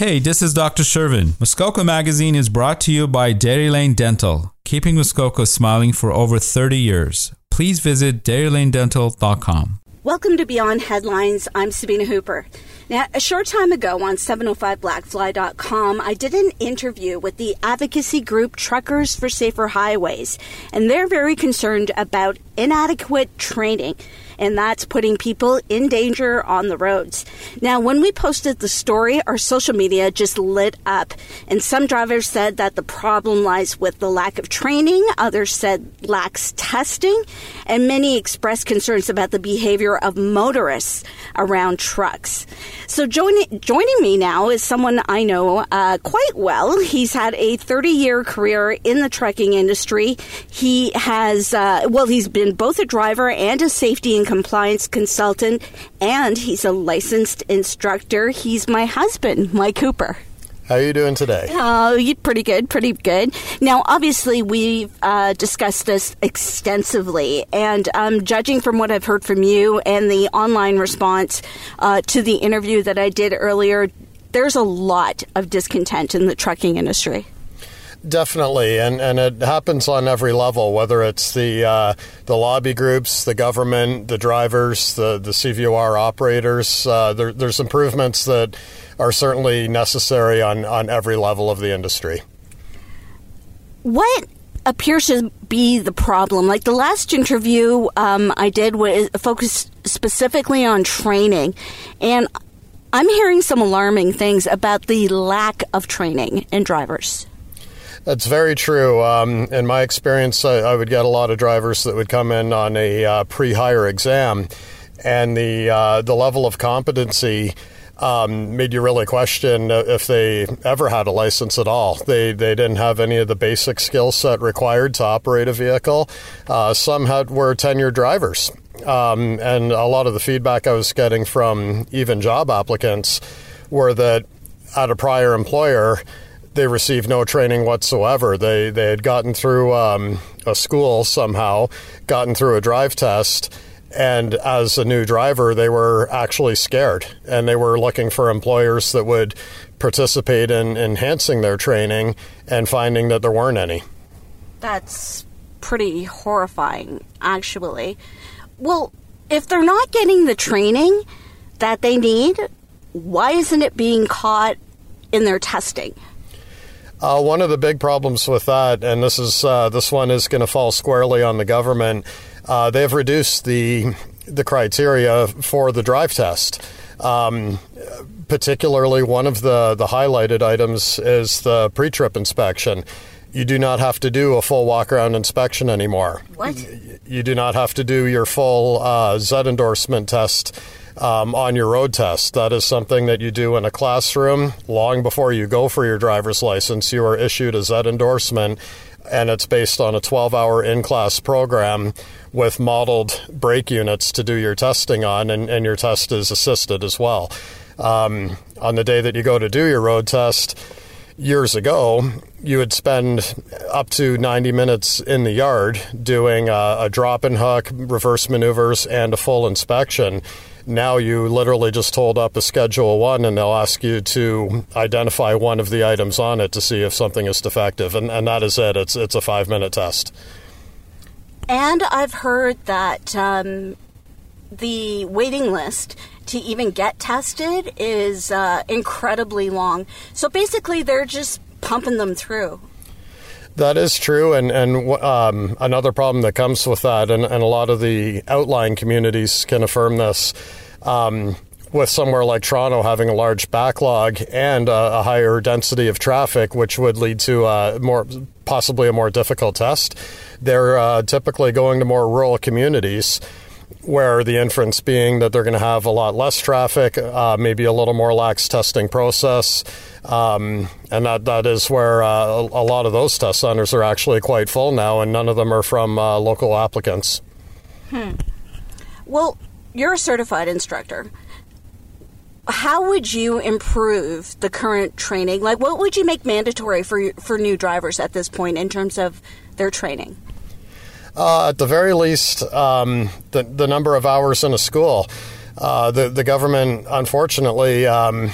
Hey, this is Dr. Shervin. Muskoka Magazine is brought to you by Dairy Lane Dental, keeping Muskoka smiling for over 30 years. Please visit dairylanedental.com. Welcome to Beyond Headlines. I'm Sabina Hooper. Now, a short time ago on 705blackfly.com, I did an interview with the advocacy group Truckers for Safer Highways, and they're very concerned about inadequate training and that's putting people in danger on the roads. Now, when we posted the story, our social media just lit up, and some drivers said that the problem lies with the lack of training, others said lacks testing, and many expressed concerns about the behavior of motorists around trucks. So, joining, joining me now is someone I know uh, quite well. He's had a 30 year career in the trucking industry. He has, uh, well, he's been both a driver and a safety and compliance consultant, and he's a licensed instructor. He's my husband, Mike Cooper. How are you doing today? Oh, you pretty good, pretty good. Now, obviously, we've uh, discussed this extensively, and um, judging from what I've heard from you and the online response uh, to the interview that I did earlier, there's a lot of discontent in the trucking industry. Definitely, and, and it happens on every level, whether it's the uh, the lobby groups, the government, the drivers, the the CVOR operators. Uh, there, there's improvements that are certainly necessary on, on every level of the industry. What appears to be the problem? Like the last interview um, I did was focused specifically on training, and I'm hearing some alarming things about the lack of training in drivers. That's very true. Um, in my experience, I, I, would get a lot of drivers that would come in on a uh, pre-hire exam, and the uh, the level of competency um, made you really question if they ever had a license at all. They they didn't have any of the basic skill set required to operate a vehicle. Uh, some had were tenured drivers, um, and a lot of the feedback I was getting from even job applicants were that at a prior employer they received no training whatsoever. They they had gotten through um, a school somehow, gotten through a drive test, and as a new driver, they were actually scared, and they were looking for employers that would participate in enhancing their training, and finding that there weren't any. That's pretty horrifying, actually. Well, if they're not getting the training that they need, why isn't it being caught in their testing? Uh, one of the big problems with that, and this is uh, this one is going to fall squarely on the government. Uh, they've reduced the the criteria for the drive test. Um, particularly, one of the the highlighted items is the pre-trip inspection. You do not have to do a full walk around inspection anymore. What? You do not have to do your full uh, Z endorsement test um, on your road test. That is something that you do in a classroom long before you go for your driver's license. You are issued a Z endorsement, and it's based on a 12 hour in class program with modeled brake units to do your testing on, and, and your test is assisted as well. Um, on the day that you go to do your road test, years ago, you would spend up to 90 minutes in the yard doing a, a drop and hook, reverse maneuvers, and a full inspection. Now you literally just hold up a Schedule 1 and they'll ask you to identify one of the items on it to see if something is defective. And, and that is it. It's, it's a five minute test. And I've heard that um, the waiting list to even get tested is uh, incredibly long. So basically, they're just pumping them through. That is true, and and um, another problem that comes with that, and, and a lot of the outlying communities can affirm this. Um, with somewhere like Toronto having a large backlog and a, a higher density of traffic, which would lead to a more possibly a more difficult test, they're uh, typically going to more rural communities where the inference being that they're going to have a lot less traffic, uh, maybe a little more lax testing process. Um, and that, that is where uh, a lot of those test centers are actually quite full now, and none of them are from uh, local applicants. Hmm. Well, you're a certified instructor. How would you improve the current training? Like, what would you make mandatory for for new drivers at this point in terms of their training? Uh, at the very least, um, the the number of hours in a school. Uh, the the government, unfortunately, um,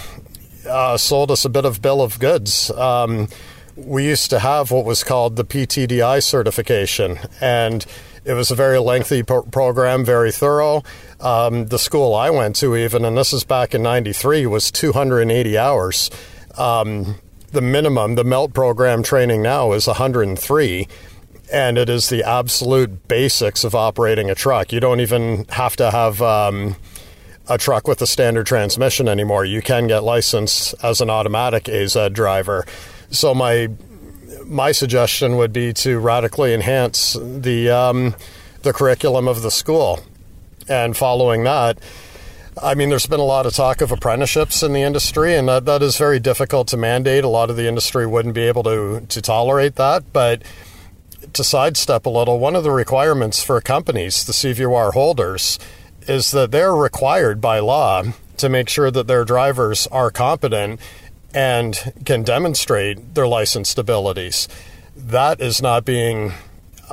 uh, sold us a bit of bill of goods. Um, we used to have what was called the PTDI certification, and it was a very lengthy pro- program, very thorough. Um, the school I went to, even, and this is back in '93, was 280 hours. Um, the minimum, the MELT program training now is 103 and it is the absolute basics of operating a truck. You don't even have to have um, a truck with a standard transmission anymore. You can get licensed as an automatic AZ driver. So my my suggestion would be to radically enhance the um, the curriculum of the school, and following that. I mean, there's been a lot of talk of apprenticeships in the industry, and that, that is very difficult to mandate. A lot of the industry wouldn't be able to, to tolerate that. But to sidestep a little, one of the requirements for companies, the CVR holders, is that they're required by law to make sure that their drivers are competent and can demonstrate their licensed abilities. That is not being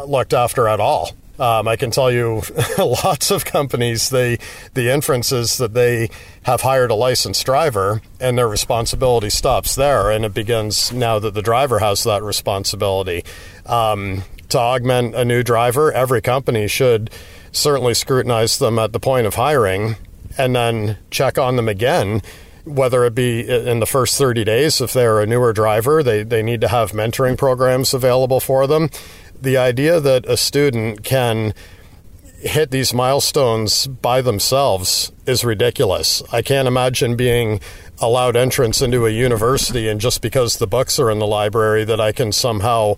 looked after at all. Um, I can tell you, lots of companies, they the inference is that they have hired a licensed driver, and their responsibility stops there, and it begins now that the driver has that responsibility. Um, to augment a new driver, every company should certainly scrutinize them at the point of hiring, and then check on them again whether it be in the first 30 days, if they're a newer driver, they, they need to have mentoring programs available for them. The idea that a student can hit these milestones by themselves is ridiculous. I can't imagine being allowed entrance into a university and just because the books are in the library that I can somehow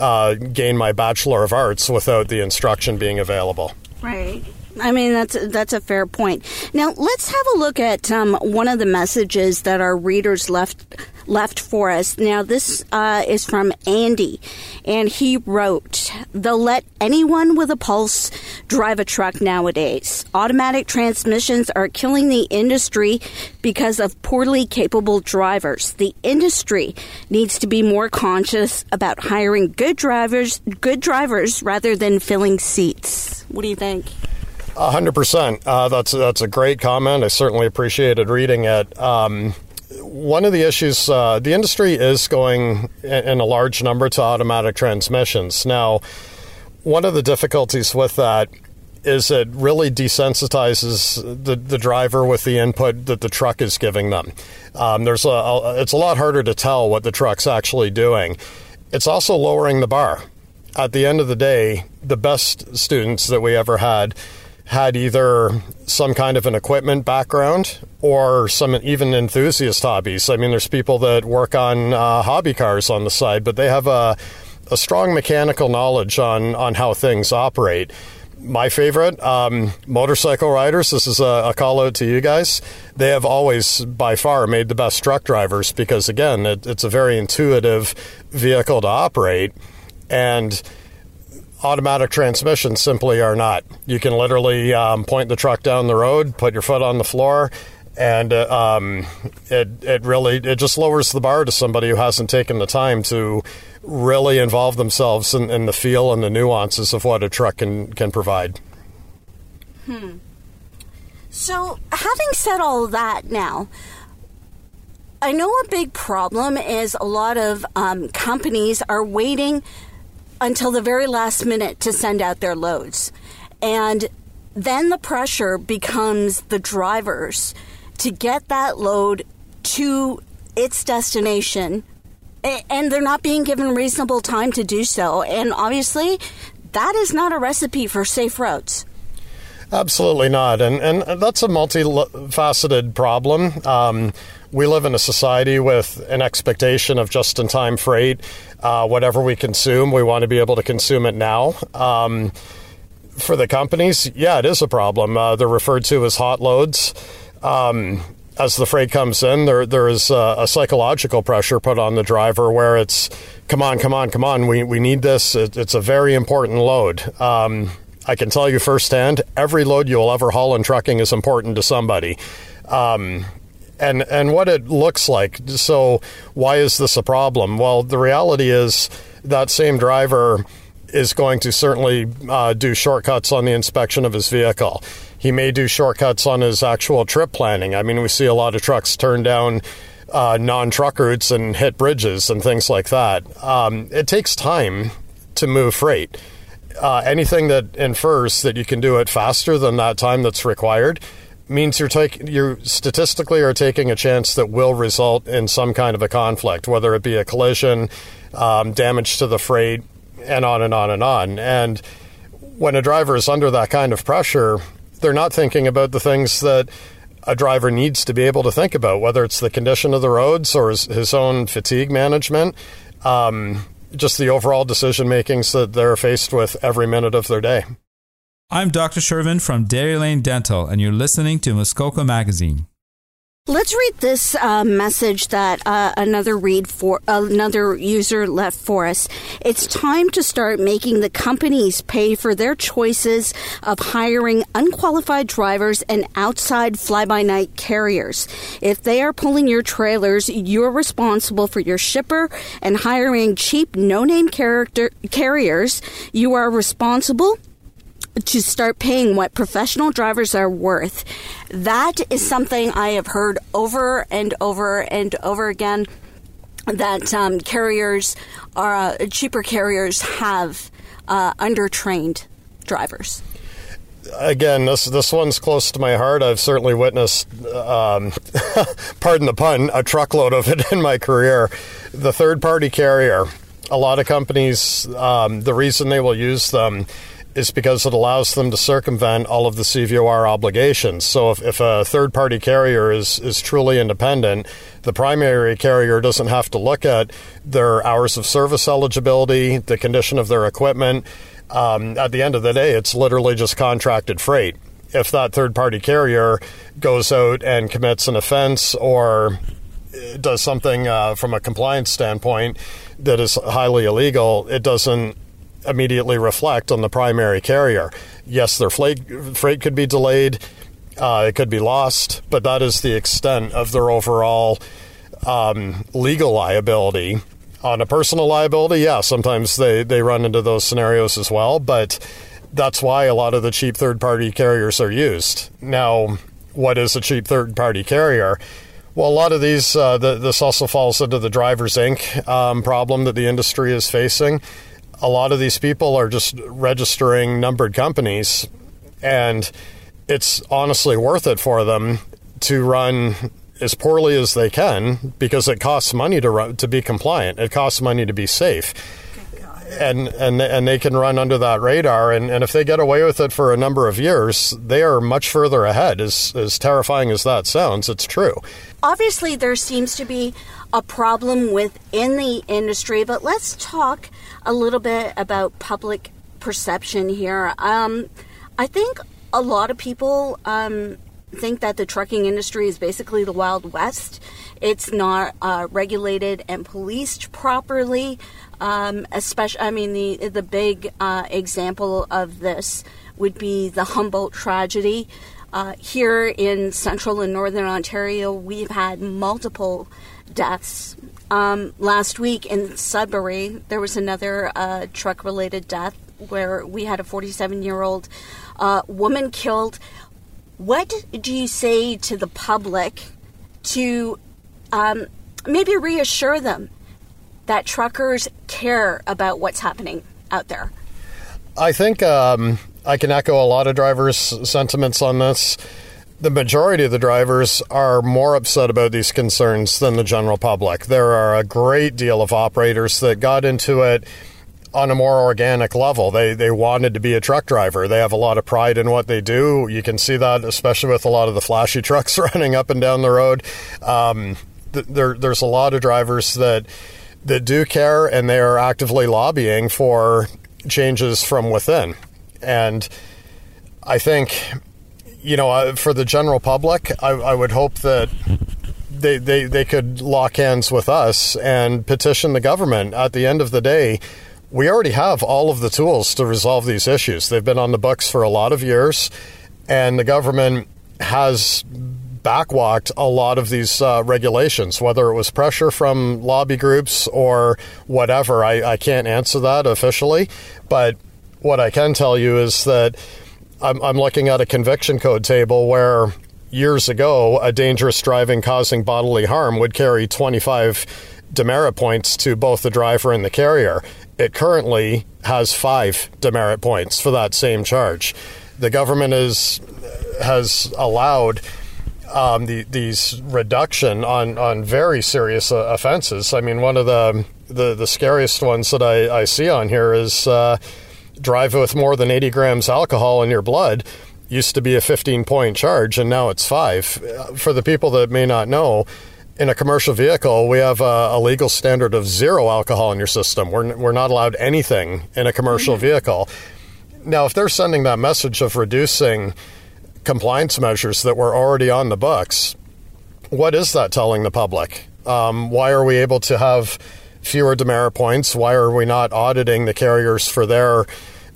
uh, gain my Bachelor of Arts without the instruction being available. Right. I mean that's that's a fair point. Now let's have a look at um, one of the messages that our readers left left for us. Now this uh, is from Andy, and he wrote, "They'll let anyone with a pulse drive a truck nowadays. Automatic transmissions are killing the industry because of poorly capable drivers. The industry needs to be more conscious about hiring good drivers, good drivers rather than filling seats." What do you think? Hundred uh, percent. That's that's a great comment. I certainly appreciated reading it. Um, one of the issues, uh, the industry is going in a large number to automatic transmissions. Now, one of the difficulties with that is it really desensitizes the, the driver with the input that the truck is giving them. Um, there's a, a, it's a lot harder to tell what the truck's actually doing. It's also lowering the bar. At the end of the day, the best students that we ever had had either some kind of an equipment background or some even enthusiast hobbies. I mean, there's people that work on uh, hobby cars on the side, but they have a, a strong mechanical knowledge on, on how things operate. My favorite, um, motorcycle riders, this is a, a call out to you guys. They have always, by far, made the best truck drivers because, again, it, it's a very intuitive vehicle to operate. And automatic transmissions simply are not. You can literally um, point the truck down the road, put your foot on the floor, and uh, um, it it really it just lowers the bar to somebody who hasn't taken the time to really involve themselves in, in the feel and the nuances of what a truck can can provide. Hmm. So, having said all that, now. I know a big problem is a lot of um, companies are waiting until the very last minute to send out their loads. And then the pressure becomes the drivers to get that load to its destination. And they're not being given reasonable time to do so. And obviously, that is not a recipe for safe roads. Absolutely not. And, and that's a multifaceted problem. Um, we live in a society with an expectation of just in time freight. Uh, whatever we consume, we want to be able to consume it now. Um, for the companies, yeah, it is a problem. Uh, they're referred to as hot loads. Um, as the freight comes in, there there is a, a, psychological pressure put on the driver where it's, come on, come on, come on, we, we need this. It, it's a very important load. Um, I can tell you firsthand, every load you'll ever haul in trucking is important to somebody. Um, and and what it looks like. So why is this a problem? Well, the reality is that same driver is going to certainly uh, do shortcuts on the inspection of his vehicle. He may do shortcuts on his actual trip planning. I mean, we see a lot of trucks turn down uh, non truck routes and hit bridges and things like that. Um, it takes time to move freight. Uh, anything that infers that you can do it faster than that time that's required means you're taking you statistically are taking a chance that will result in some kind of a conflict, whether it be a collision, um, damage to the freight, and on and on and on. And when a driver is under that kind of pressure, they're not thinking about the things that a driver needs to be able to think about, whether it's the condition of the roads or his, his own fatigue management, um, just the overall decision makings that they're faced with every minute of their day. I'm Dr. Shervin from Dairy Lane Dental, and you're listening to Muskoka Magazine. Let's read this uh, message that uh, another read for another user left for us. It's time to start making the companies pay for their choices of hiring unqualified drivers and outside fly-by-night carriers. If they are pulling your trailers, you're responsible for your shipper and hiring cheap no-name character carriers. You are responsible to start paying what professional drivers are worth. That is something I have heard over and over and over again that um, carriers are uh, cheaper carriers have uh, undertrained drivers. Again, this this one's close to my heart. I've certainly witnessed, um, pardon the pun, a truckload of it in my career. The third party carrier. A lot of companies, um, the reason they will use them is because it allows them to circumvent all of the CVOR obligations. So if, if a third party carrier is, is truly independent, the primary carrier doesn't have to look at their hours of service eligibility, the condition of their equipment. Um, at the end of the day, it's literally just contracted freight. If that third party carrier goes out and commits an offense or does something uh, from a compliance standpoint that is highly illegal, it doesn't immediately reflect on the primary carrier. Yes, their freight, could be delayed, uh, it could be lost, but that is the extent of their overall um, legal liability. On a personal liability, yeah, sometimes they, they run into those scenarios as well, but that's why a lot of the cheap third party carriers are used. Now, what is a cheap third party carrier? Well, a lot of these, uh, the, this also falls into the driver's Inc. Um, problem that the industry is facing a lot of these people are just registering numbered companies, and it's honestly worth it for them to run as poorly as they can because it costs money to run, to be compliant. It costs money to be safe. And, and and they can run under that radar and, and if they get away with it for a number of years, they are much further ahead. As as terrifying as that sounds, it's true. Obviously there seems to be a problem within the industry, but let's talk a little bit about public perception here. Um, I think a lot of people um, think that the trucking industry is basically the Wild West. It's not uh, regulated and policed properly. Um, especially, I mean, the the big uh, example of this would be the Humboldt tragedy. Uh, here in central and northern Ontario, we've had multiple deaths. Um, last week in Sudbury, there was another uh, truck related death where we had a 47 year old uh, woman killed. What do you say to the public to um, maybe reassure them that truckers care about what's happening out there? I think um, I can echo a lot of drivers' sentiments on this the majority of the drivers are more upset about these concerns than the general public. There are a great deal of operators that got into it on a more organic level. They they wanted to be a truck driver. They have a lot of pride in what they do. You can see that, especially with a lot of the flashy trucks running up and down the road. Um, th- there, there's a lot of drivers that that do care, and they are actively lobbying for changes from within. And I think you know, uh, for the general public, I, I would hope that they, they, they could lock hands with us and petition the government. At the end of the day, we already have all of the tools to resolve these issues. They've been on the books for a lot of years, and the government has backwalked a lot of these uh, regulations, whether it was pressure from lobby groups or whatever. I, I can't answer that officially, but what I can tell you is that I'm, I'm looking at a conviction code table where years ago, a dangerous driving causing bodily harm would carry 25 demerit points to both the driver and the carrier. It currently has five demerit points for that same charge. The government is, has allowed um, the, these reduction on, on very serious uh, offenses. I mean, one of the the, the scariest ones that I, I see on here is uh, drive with more than 80 grams alcohol in your blood. Used to be a 15 point charge, and now it's five. For the people that may not know, in a commercial vehicle, we have a, a, legal standard of zero alcohol in your system. We're, we're not allowed anything in a commercial mm-hmm. vehicle. Now, if they're sending that message of reducing compliance measures that were already on the books, what is that telling the public? Um, why are we able to have fewer demerit points? Why are we not auditing the carriers for their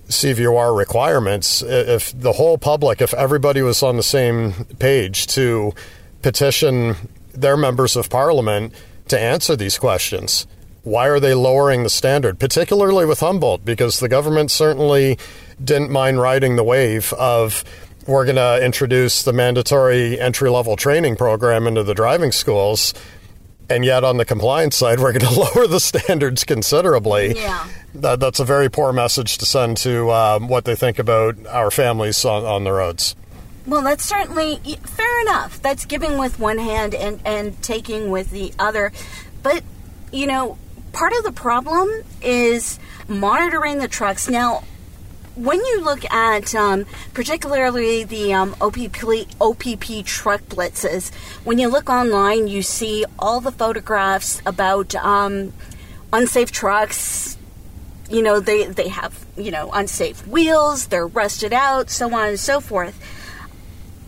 CVOR requirements? If the whole public, if everybody was on the same page to petition their members of parliament to answer these questions, why are they lowering the standard, particularly with Humboldt? Because the government certainly didn't mind riding the wave of we're going to introduce the mandatory entry level training program into the driving schools and yet on the compliance side, we're going to lower the standards considerably. Yeah. That, that's a very poor message to send to um, what they think about our families on, on the roads. Well, that's certainly fair enough. That's giving with one hand and, and taking with the other. But, you know, part of the problem is monitoring the trucks. Now, when you look at um, particularly the um, OPP, OPP truck blitzes, when you look online, you see all the photographs about um, unsafe trucks. You know, they, they have, you know, unsafe wheels, they're rusted out, so on and so forth.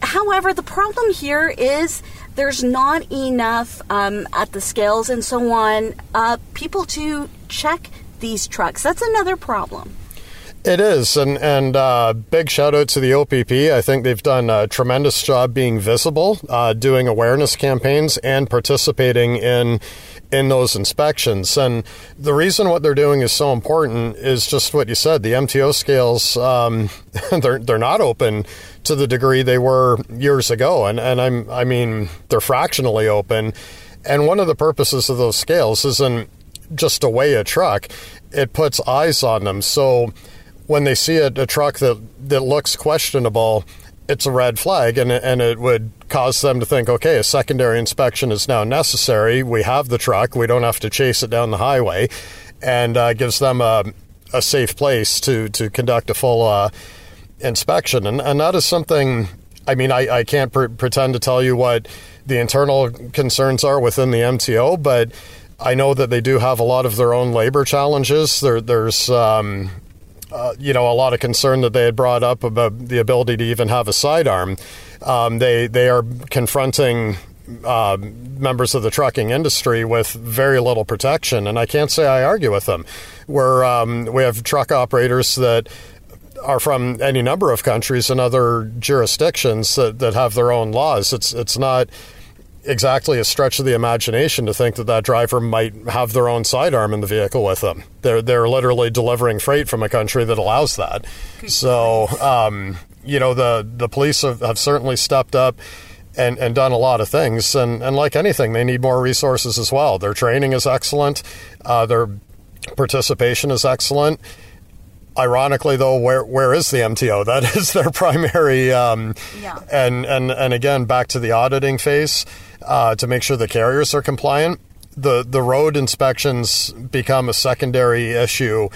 However, the problem here is there's not enough um, at the scales and so on uh, people to check these trucks. That's another problem. It is, and and uh, big shout out to the OPP. I think they've done a tremendous job being visible, uh, doing awareness campaigns, and participating in in those inspections. And the reason what they're doing is so important is just what you said. The MTO scales um, they're they're not open to the degree they were years ago, and and I'm I mean they're fractionally open. And one of the purposes of those scales isn't just to weigh a truck; it puts eyes on them. So when they see a, a truck that, that looks questionable, it's a red flag and, and it would cause them to think, okay, a secondary inspection is now necessary. We have the truck. We don't have to chase it down the highway and uh, gives them a, a safe place to, to conduct a full uh, inspection. And, and that is something, I mean, I, I can't pre- pretend to tell you what the internal concerns are within the MTO, but I know that they do have a lot of their own labor challenges. There, there's um, uh, you know, a lot of concern that they had brought up about the ability to even have a sidearm. Um, they they are confronting uh, members of the trucking industry with very little protection, and I can't say I argue with them. Where um, we have truck operators that are from any number of countries and other jurisdictions that, that have their own laws. It's it's not exactly a stretch of the imagination to think that that driver might have their own sidearm in the vehicle with them. They're they're literally delivering freight from a country that allows that. So, um, you know, the the police have, have certainly stepped up. And, and done a lot of things. And, and like anything, they need more resources as well. Their training is excellent. Uh, their participation is excellent. Ironically, though, where where is the MTO? That is their primary. Um, yeah. And and and again, back to the auditing phase uh, to make sure the carriers are compliant. The the road inspections become a secondary issue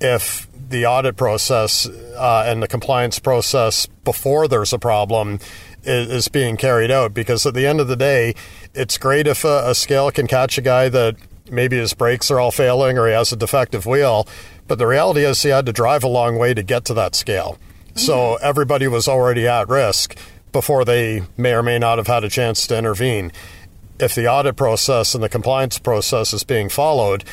if the audit process uh, and the compliance process before there's a problem is, is, being carried out. Because at the end of the day, it's great if a, a scale can catch a guy that maybe his brakes are all failing or he has a defective wheel. But the reality is, he had to drive a long way to get to that scale. So mm-hmm. everybody was already at risk before they may or may not have had a chance to intervene. If the audit process and the compliance process is being followed,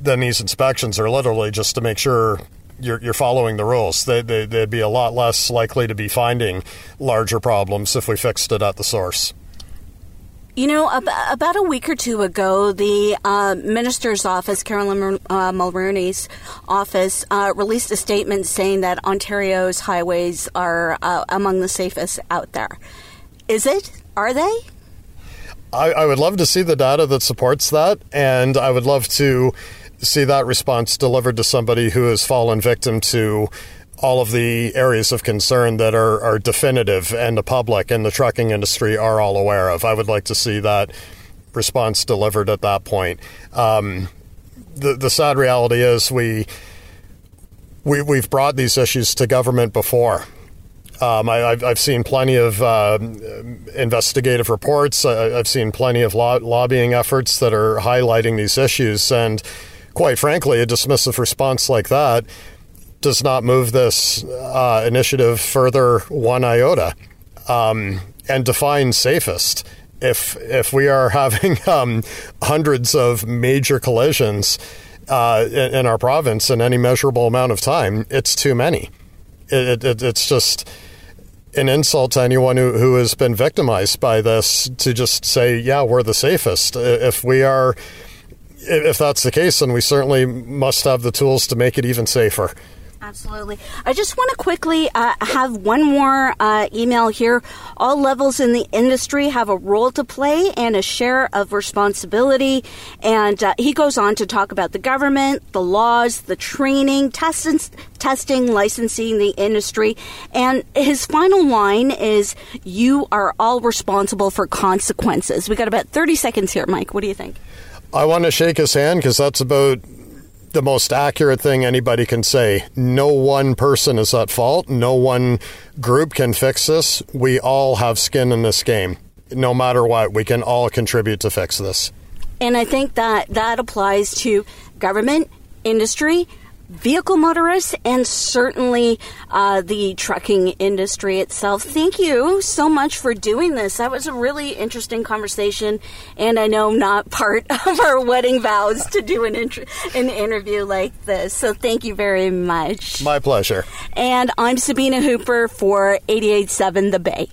then these inspections are literally just to make sure you're, you're following the rules. They, they, they'd be a lot less likely to be finding larger problems if we fixed it at the source. You know, about a week or two ago, the uh, minister's office, Caroline uh, Mulroney's office, uh, released a statement saying that Ontario's highways are uh, among the safest out there. Is it? Are they? I, I would love to see the data that supports that, and I would love to see that response delivered to somebody who has fallen victim to all of the areas of concern that are, are definitive and the public and the trucking industry are all aware of. I would like to see that response delivered at that point. Um, the, the sad reality is we, we, we've brought these issues to government before. Um, I, have seen plenty of uh, investigative reports. I, have seen plenty of lo- lobbying efforts that are highlighting these issues. And quite frankly, a dismissive response like that does not move this uh, initiative further one iota. Um, and define safest. If if we are having um, hundreds of major collisions uh, in, in, our province in any measurable amount of time, it's too many. It, it, it's just an insult to anyone who, who has been victimized by this to just say, "Yeah, we're the safest." If we are, if that's the case, then we certainly must have the tools to make it even safer. Absolutely. I just want to quickly uh, have one more uh, email here. All levels in the industry have a role to play and a share of responsibility. And uh, he goes on to talk about the government, the laws, the training, testing, testing, licensing the industry. And his final line is, "You are all responsible for consequences." We got about thirty seconds here, Mike. What do you think? I want to shake his hand because that's about the most accurate thing anybody can say. No one person is at fault. No one group can fix this. We all have skin in this game. No matter what, we can all contribute to fix this. And I think that that applies to government, industry, vehicle motorists and certainly uh, the trucking industry itself. Thank you so much for doing this. That was a really interesting conversation, and I know not part of our wedding vows to do an, an interview like this. So thank you very much. My pleasure. And I'm Sabina Hooper for 887 The Bay.